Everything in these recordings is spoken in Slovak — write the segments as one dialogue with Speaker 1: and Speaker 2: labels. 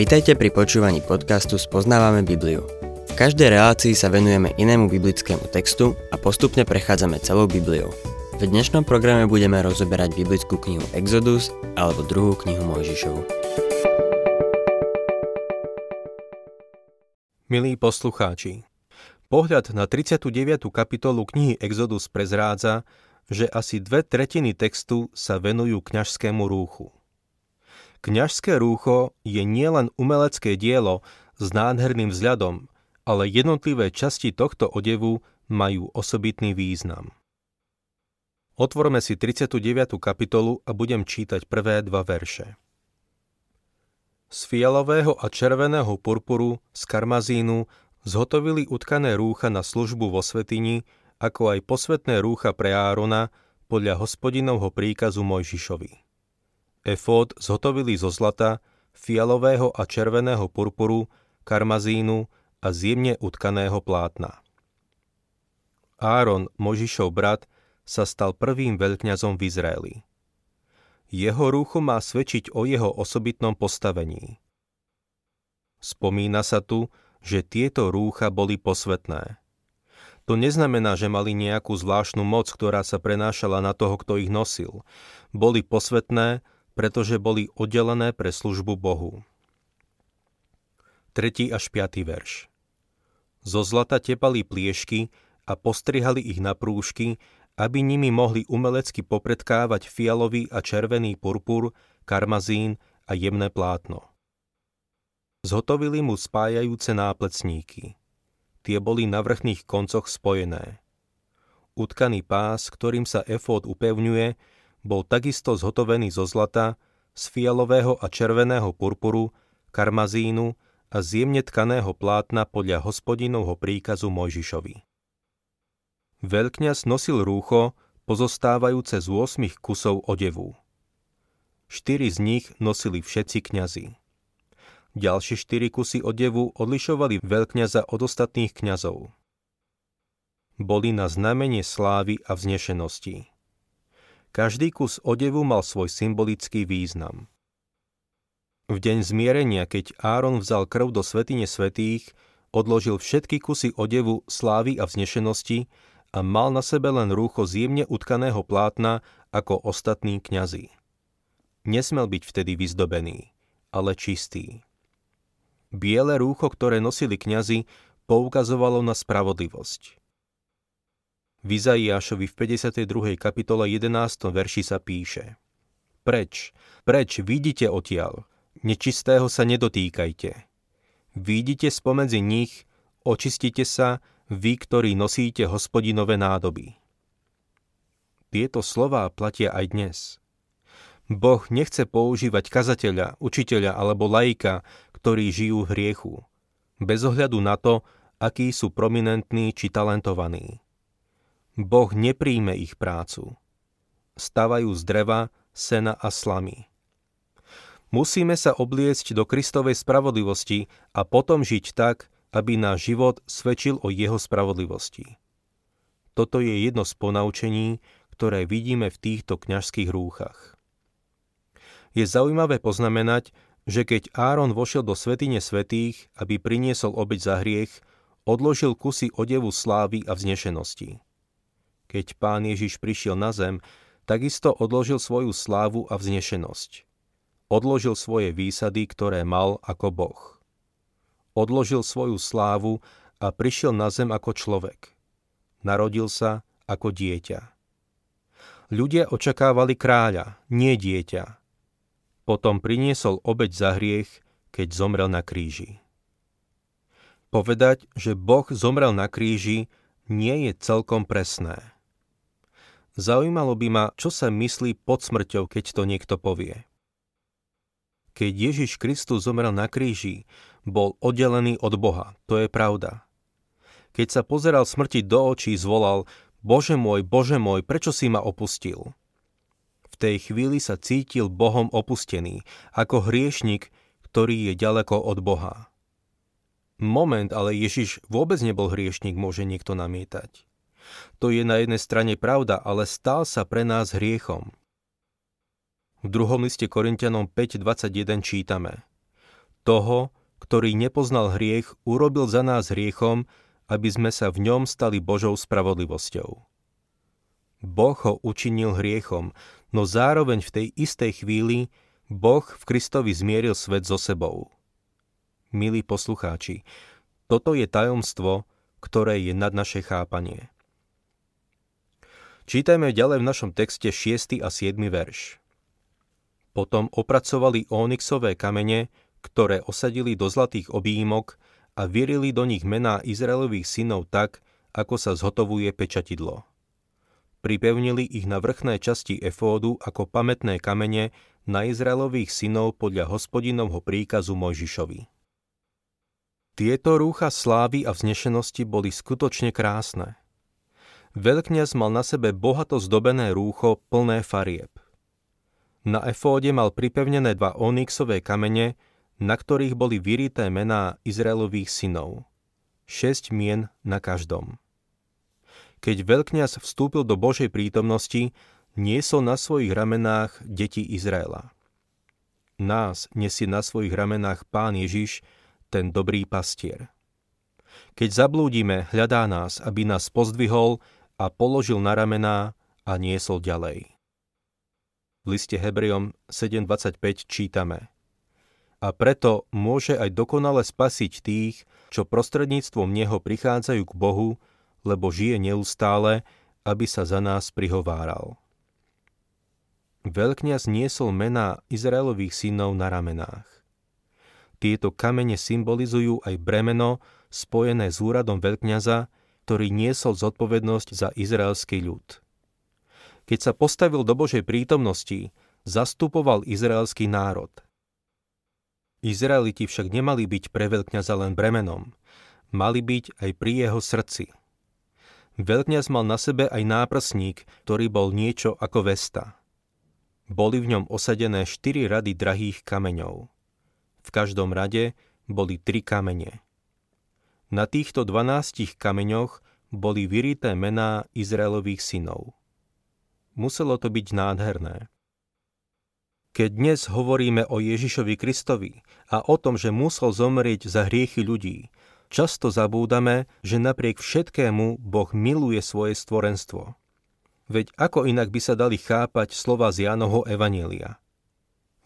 Speaker 1: Vitajte pri počúvaní podcastu Spoznávame Bibliu. V každej relácii sa venujeme inému biblickému textu a postupne prechádzame celou Bibliou. V dnešnom programe budeme rozoberať biblickú knihu Exodus alebo druhú knihu Mojžišovu.
Speaker 2: Milí poslucháči, pohľad na 39. kapitolu knihy Exodus prezrádza, že asi dve tretiny textu sa venujú kňažskému rúchu. Kňažské rúcho je nielen umelecké dielo s nádherným vzhľadom, ale jednotlivé časti tohto odevu majú osobitný význam. Otvorme si 39. kapitolu a budem čítať prvé dva verše z fialového a červeného purpuru, z karmazínu, zhotovili utkané rúcha na službu vo svetini, ako aj posvetné rúcha pre Árona podľa hospodinovho príkazu Mojžišovi. Efód zhotovili zo zlata, fialového a červeného purpuru, karmazínu a zjemne utkaného plátna. Áron, Možišov brat, sa stal prvým veľkňazom v Izraeli. Jeho rúcho má svedčiť o jeho osobitnom postavení. Spomína sa tu, že tieto rúcha boli posvetné. To neznamená, že mali nejakú zvláštnu moc, ktorá sa prenášala na toho, kto ich nosil. Boli posvetné, pretože boli oddelené pre službu Bohu. 3. až 5. verš Zo zlata tepali pliešky a postrihali ich na prúžky, aby nimi mohli umelecky popredkávať fialový a červený purpur, karmazín a jemné plátno. Zhotovili mu spájajúce náplecníky. Tie boli na vrchných koncoch spojené. Utkaný pás, ktorým sa efód upevňuje, bol takisto zhotovený zo zlata, z fialového a červeného purpuru, karmazínu a zjemne tkaného plátna podľa hospodinovho príkazu Mojžišovi. Veľkňaz nosil rúcho, pozostávajúce z 8 kusov odevu. Štyri z nich nosili všetci kňazi. Ďalšie štyri kusy odevu odlišovali veľkňaza od ostatných kňazov. Boli na znamenie slávy a vznešenosti. Každý kus odevu mal svoj symbolický význam. V deň zmierenia, keď Áron vzal krv do svetine svetých, odložil všetky kusy odevu slávy a vznešenosti a mal na sebe len rúcho zjemne utkaného plátna ako ostatní kňazi. Nesmel byť vtedy vyzdobený, ale čistý. Biele rúcho, ktoré nosili kňazi, poukazovalo na spravodlivosť. V Izaiášovi v 52. kapitole 11. verši sa píše Preč, preč, vidíte odtiaľ, nečistého sa nedotýkajte. Vidíte spomedzi nich, očistite sa vy, ktorí nosíte hospodinové nádoby. Tieto slová platia aj dnes. Boh nechce používať kazateľa, učiteľa alebo laika, ktorí žijú v hriechu, bez ohľadu na to, akí sú prominentní či talentovaní. Boh nepríjme ich prácu. Stavajú z dreva, sena a slamy. Musíme sa obliecť do Kristovej spravodlivosti a potom žiť tak, aby náš život svedčil o jeho spravodlivosti. Toto je jedno z ponaučení, ktoré vidíme v týchto kňažských rúchach. Je zaujímavé poznamenať, že keď Áron vošiel do svetine svetých, aby priniesol obeď za hriech, odložil kusy odevu slávy a vznešenosti. Keď pán Ježiš prišiel na zem, takisto odložil svoju slávu a vznešenosť. Odložil svoje výsady, ktoré mal ako Boh odložil svoju slávu a prišiel na zem ako človek. Narodil sa ako dieťa. Ľudia očakávali kráľa, nie dieťa. Potom priniesol obeď za hriech, keď zomrel na kríži. Povedať, že Boh zomrel na kríži, nie je celkom presné. Zaujímalo by ma, čo sa myslí pod smrťou, keď to niekto povie. Keď Ježiš Kristus zomrel na kríži, bol oddelený od Boha. To je pravda. Keď sa pozeral smrti do očí, zvolal Bože môj, Bože môj, prečo si ma opustil? Tej chvíli sa cítil Bohom opustený, ako hriešnik, ktorý je ďaleko od Boha. Moment, ale Ježiš vôbec nebol hriešnik, môže niekto namietať. To je na jednej strane pravda, ale stal sa pre nás hriechom. V druhom liste Korintianom 5.21 čítame Toho, ktorý nepoznal hriech, urobil za nás hriechom, aby sme sa v ňom stali Božou spravodlivosťou. Boh ho učinil hriechom, no zároveň v tej istej chvíli Boh v Kristovi zmieril svet so sebou. Milí poslucháči, toto je tajomstvo, ktoré je nad naše chápanie. Čítajme ďalej v našom texte 6. a 7. verš. Potom opracovali onyxové kamene, ktoré osadili do zlatých objímok a vyrili do nich mená Izraelových synov tak, ako sa zhotovuje pečatidlo. Pripevnili ich na vrchnej časti efódu ako pamätné kamene na Izraelových synov podľa hospodinovho príkazu Mojžišovi. Tieto rúcha slávy a vznešenosti boli skutočne krásne. Veľkňaz mal na sebe bohato zdobené rúcho plné farieb. Na efóde mal pripevnené dva onyxové kamene, na ktorých boli vyrité mená Izraelových synov. Šesť mien na každom. Keď veľkňaz vstúpil do Božej prítomnosti, niesol na svojich ramenách deti Izraela. Nás nesie na svojich ramenách Pán Ježiš, ten dobrý pastier. Keď zablúdime, hľadá nás, aby nás pozdvihol a položil na ramená a niesol ďalej. V liste Hebrejom 7.25 čítame A preto môže aj dokonale spasiť tých, čo prostredníctvom Neho prichádzajú k Bohu, lebo žije neustále, aby sa za nás prihováral. Veľkňaz niesol mená Izraelových synov na ramenách. Tieto kamene symbolizujú aj bremeno spojené s úradom veľkňaza, ktorý niesol zodpovednosť za izraelský ľud. Keď sa postavil do Božej prítomnosti, zastupoval izraelský národ. Izraeliti však nemali byť pre veľkňaza len bremenom, mali byť aj pri jeho srdci – Veľkňaz mal na sebe aj náprsník, ktorý bol niečo ako vesta. Boli v ňom osadené štyri rady drahých kameňov. V každom rade boli tri kamene. Na týchto dvanástich kameňoch boli vyrité mená Izraelových synov. Muselo to byť nádherné. Keď dnes hovoríme o Ježišovi Kristovi a o tom, že musel zomrieť za hriechy ľudí, Často zabúdame, že napriek všetkému Boh miluje svoje stvorenstvo. Veď ako inak by sa dali chápať slova z Jánovho Evanielia?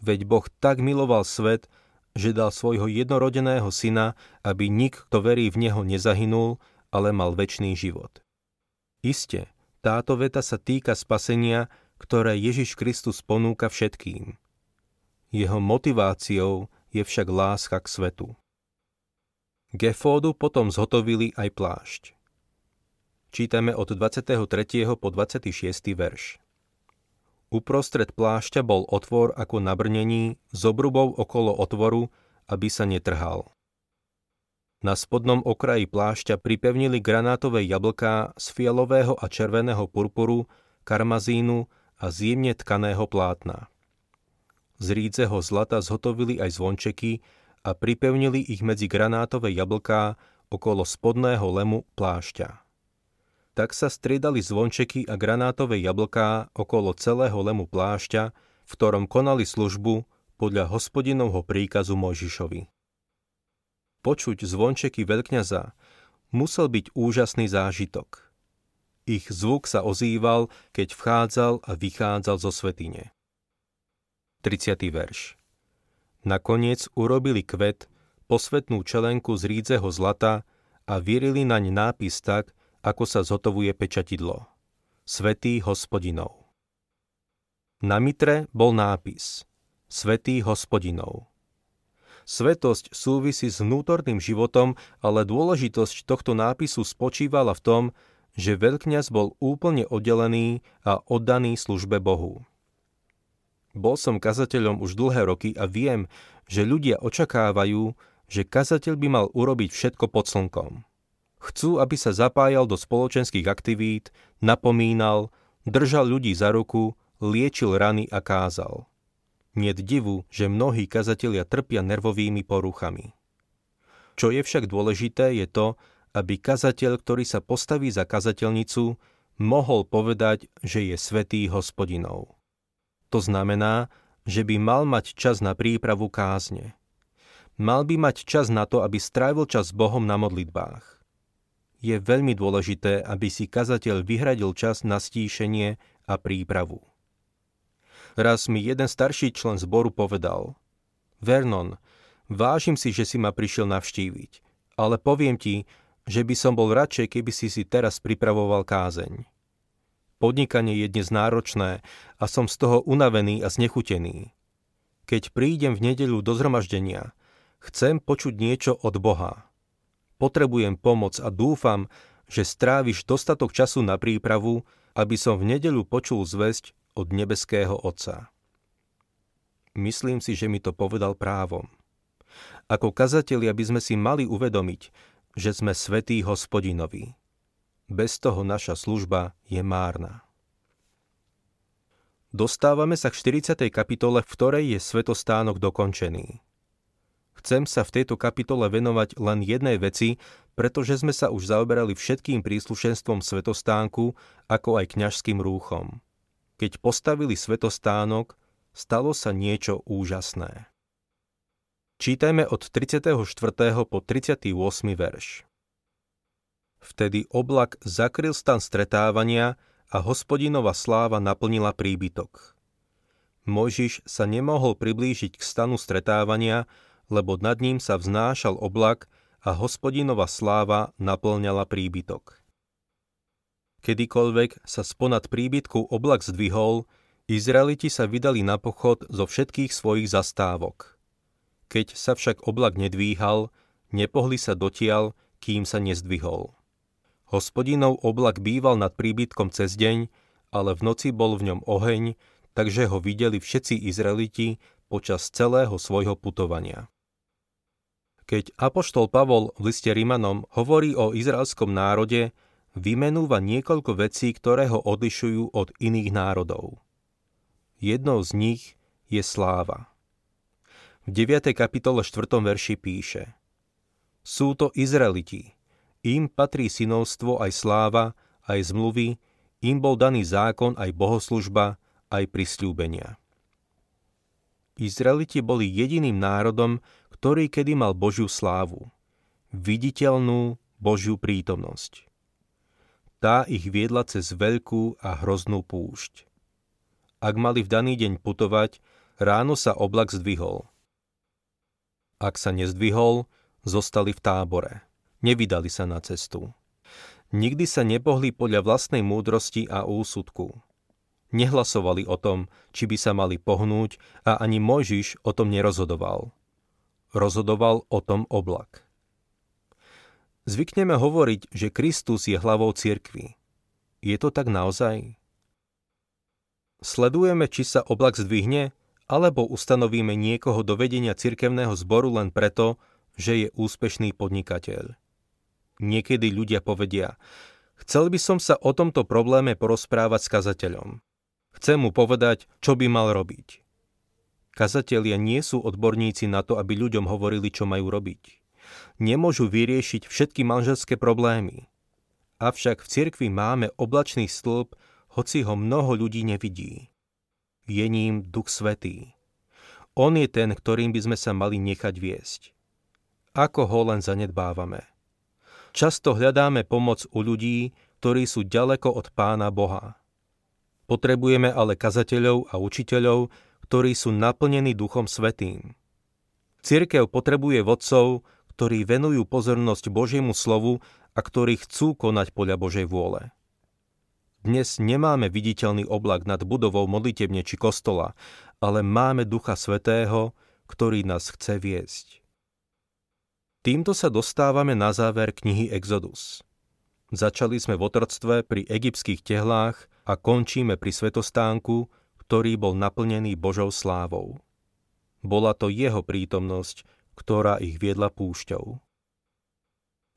Speaker 2: Veď Boh tak miloval svet, že dal svojho jednorodeného syna, aby nik, kto verí v Neho, nezahynul, ale mal väčší život. Iste, táto veta sa týka spasenia, ktoré Ježiš Kristus ponúka všetkým. Jeho motiváciou je však láska k svetu. Gefódu potom zhotovili aj plášť. Čítame od 23. po 26. verš. Uprostred plášťa bol otvor ako na brnení s obrubou okolo otvoru, aby sa netrhal. Na spodnom okraji plášťa pripevnili granátové jablká z fialového a červeného purpuru, karmazínu a zjemne tkaného plátna. Z rídzeho zlata zhotovili aj zvončeky, a pripevnili ich medzi granátové jablká okolo spodného lemu plášťa. Tak sa striedali zvončeky a granátové jablká okolo celého lemu plášťa, v ktorom konali službu podľa hospodinovho príkazu Mojžišovi. Počuť zvončeky veľkňaza musel byť úžasný zážitok. Ich zvuk sa ozýval, keď vchádzal a vychádzal zo svetine. 30. verš Nakoniec urobili kvet, posvetnú čelenku z rídzeho zlata a vyrili naň nápis tak, ako sa zhotovuje pečatidlo. Svetý hospodinov. Na mitre bol nápis Svetý hospodinov. Svetosť súvisí s vnútorným životom, ale dôležitosť tohto nápisu spočívala v tom, že veľkňaz bol úplne oddelený a oddaný službe Bohu. Bol som kazateľom už dlhé roky a viem, že ľudia očakávajú, že kazateľ by mal urobiť všetko pod slnkom. Chcú, aby sa zapájal do spoločenských aktivít, napomínal, držal ľudí za ruku, liečil rany a kázal. Niet divu, že mnohí kazatelia trpia nervovými poruchami. Čo je však dôležité, je to, aby kazateľ, ktorý sa postaví za kazateľnicu, mohol povedať, že je svetý hospodinov. To znamená, že by mal mať čas na prípravu kázne. Mal by mať čas na to, aby strávil čas s Bohom na modlitbách. Je veľmi dôležité, aby si kazateľ vyhradil čas na stíšenie a prípravu. Raz mi jeden starší člen zboru povedal Vernon, vážim si, že si ma prišiel navštíviť, ale poviem ti, že by som bol radšej, keby si si teraz pripravoval kázeň. Podnikanie je dnes náročné a som z toho unavený a znechutený. Keď prídem v nedeľu do zhromaždenia, chcem počuť niečo od Boha. Potrebujem pomoc a dúfam, že stráviš dostatok času na prípravu, aby som v nedeľu počul zväzť od nebeského Otca. Myslím si, že mi to povedal právom. Ako kazatelia by sme si mali uvedomiť, že sme svetí hospodinovi. Bez toho naša služba je márna. Dostávame sa k 40. kapitole, v ktorej je svetostánok dokončený. Chcem sa v tejto kapitole venovať len jednej veci, pretože sme sa už zaoberali všetkým príslušenstvom svetostánku, ako aj kňažským rúchom. Keď postavili svetostánok, stalo sa niečo úžasné. Čítajme od 34. po 38. verš. Vtedy oblak zakryl stan stretávania a hospodinová sláva naplnila príbytok. Mojžiš sa nemohol priblížiť k stanu stretávania, lebo nad ním sa vznášal oblak a hospodinová sláva naplňala príbytok. Kedykoľvek sa sponad príbytku oblak zdvihol, Izraeliti sa vydali na pochod zo všetkých svojich zastávok. Keď sa však oblak nedvíhal, nepohli sa dotial, kým sa nezdvihol. Hospodinov oblak býval nad príbytkom cez deň, ale v noci bol v ňom oheň, takže ho videli všetci Izraeliti počas celého svojho putovania. Keď Apoštol Pavol v liste Rimanom hovorí o izraelskom národe, vymenúva niekoľko vecí, ktoré ho odlišujú od iných národov. Jednou z nich je sláva. V 9. kapitole 4. verši píše Sú to Izraeliti, im patrí synovstvo aj sláva, aj zmluvy, im bol daný zákon aj bohoslužba, aj prisľúbenia. Izraeliti boli jediným národom, ktorý kedy mal Božiu slávu, viditeľnú Božiu prítomnosť. Tá ich viedla cez veľkú a hroznú púšť. Ak mali v daný deň putovať, ráno sa oblak zdvihol. Ak sa nezdvihol, zostali v tábore nevydali sa na cestu. Nikdy sa nepohli podľa vlastnej múdrosti a úsudku. Nehlasovali o tom, či by sa mali pohnúť a ani Mojžiš o tom nerozhodoval. Rozhodoval o tom oblak. Zvykneme hovoriť, že Kristus je hlavou cirkvy. Je to tak naozaj? Sledujeme, či sa oblak zdvihne, alebo ustanovíme niekoho do vedenia cirkevného zboru len preto, že je úspešný podnikateľ. Niekedy ľudia povedia, chcel by som sa o tomto probléme porozprávať s kazateľom. Chcem mu povedať, čo by mal robiť. Kazatelia nie sú odborníci na to, aby ľuďom hovorili, čo majú robiť. Nemôžu vyriešiť všetky manželské problémy. Avšak v cirkvi máme oblačný stĺp, hoci ho mnoho ľudí nevidí. Je ním Duch Svetý. On je ten, ktorým by sme sa mali nechať viesť. Ako ho len zanedbávame. Často hľadáme pomoc u ľudí, ktorí sú ďaleko od Pána Boha. Potrebujeme ale kazateľov a učiteľov, ktorí sú naplnení Duchom Svetým. Cirkev potrebuje vodcov, ktorí venujú pozornosť Božiemu slovu a ktorí chcú konať podľa Božej vôle. Dnes nemáme viditeľný oblak nad budovou modlitebne či kostola, ale máme Ducha Svetého, ktorý nás chce viesť. Týmto sa dostávame na záver knihy Exodus. Začali sme v otroctve pri egyptských tehlách a končíme pri svetostánku, ktorý bol naplnený Božou slávou. Bola to jeho prítomnosť, ktorá ich viedla púšťou.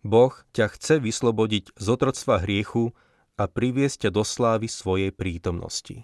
Speaker 2: Boh ťa chce vyslobodiť z otroctva hriechu a priviesť ťa do slávy svojej prítomnosti.